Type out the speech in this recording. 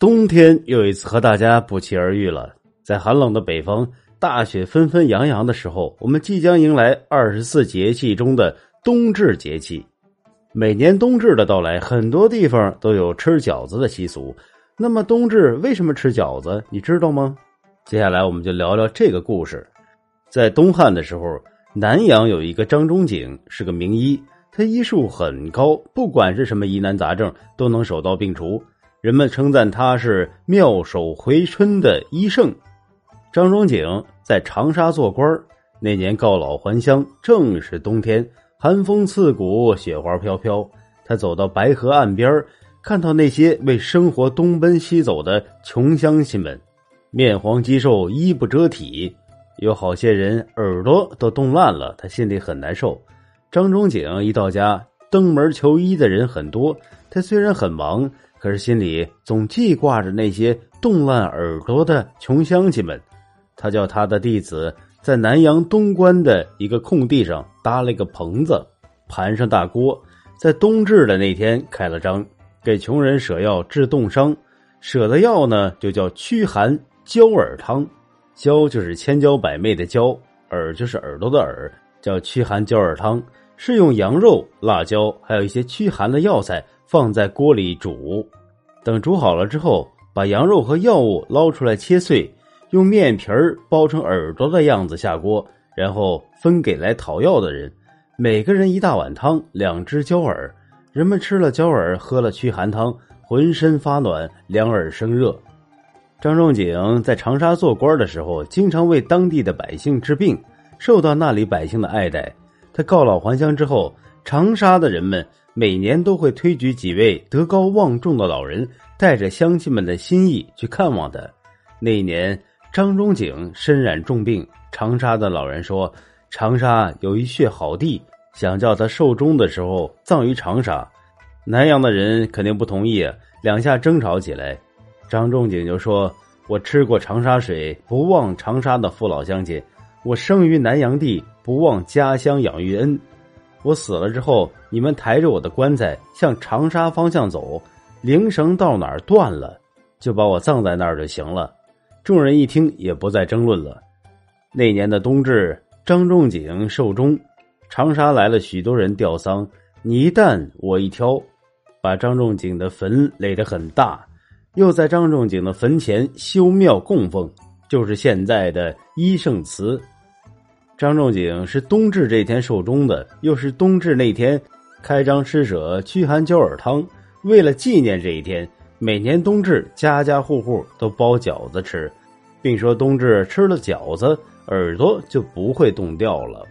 冬天又一次和大家不期而遇了。在寒冷的北方，大雪纷纷扬扬的时候，我们即将迎来二十四节气中的冬至节气。每年冬至的到来，很多地方都有吃饺子的习俗。那么冬至为什么吃饺子？你知道吗？接下来我们就聊聊这个故事。在东汉的时候，南阳有一个张仲景，是个名医，他医术很高，不管是什么疑难杂症，都能手到病除。人们称赞他是妙手回春的医圣。张仲景在长沙做官那年告老还乡，正是冬天，寒风刺骨，雪花飘飘。他走到白河岸边，看到那些为生活东奔西走的穷乡亲们，面黄肌瘦，衣不遮体，有好些人耳朵都冻烂了，他心里很难受。张仲景一到家，登门求医的人很多，他虽然很忙。可是心里总记挂着那些冻烂耳朵的穷乡亲们，他叫他的弟子在南阳东关的一个空地上搭了一个棚子，盘上大锅，在冬至的那天开了张，给穷人舍药治冻伤。舍的药呢，就叫驱寒焦耳汤，焦就是千娇百媚的娇，耳就是耳朵的耳，叫驱寒焦耳汤，是用羊肉、辣椒，还有一些驱寒的药材。放在锅里煮，等煮好了之后，把羊肉和药物捞出来切碎，用面皮儿包成耳朵的样子下锅，然后分给来讨药的人，每个人一大碗汤，两只焦耳。人们吃了焦耳，喝了驱寒汤，浑身发暖，两耳生热。张仲景在长沙做官的时候，经常为当地的百姓治病，受到那里百姓的爱戴。他告老还乡之后，长沙的人们。每年都会推举几位德高望重的老人，带着乡亲们的心意去看望他。那一年，张仲景身染重病，长沙的老人说：“长沙有一穴好地，想叫他寿终的时候葬于长沙。”南阳的人肯定不同意，两下争吵起来。张仲景就说：“我吃过长沙水，不忘长沙的父老乡亲；我生于南阳地，不忘家乡养育恩。”我死了之后，你们抬着我的棺材向长沙方向走，铃绳到哪儿断了，就把我葬在那儿就行了。众人一听，也不再争论了。那年的冬至，张仲景寿终，长沙来了许多人吊丧，你一担我一挑，把张仲景的坟垒得很大，又在张仲景的坟前修庙供奉，就是现在的医圣祠。张仲景是冬至这天寿终的，又是冬至那天开张施舍驱寒焦耳汤。为了纪念这一天，每年冬至家家户户都包饺子吃，并说冬至吃了饺子，耳朵就不会冻掉了。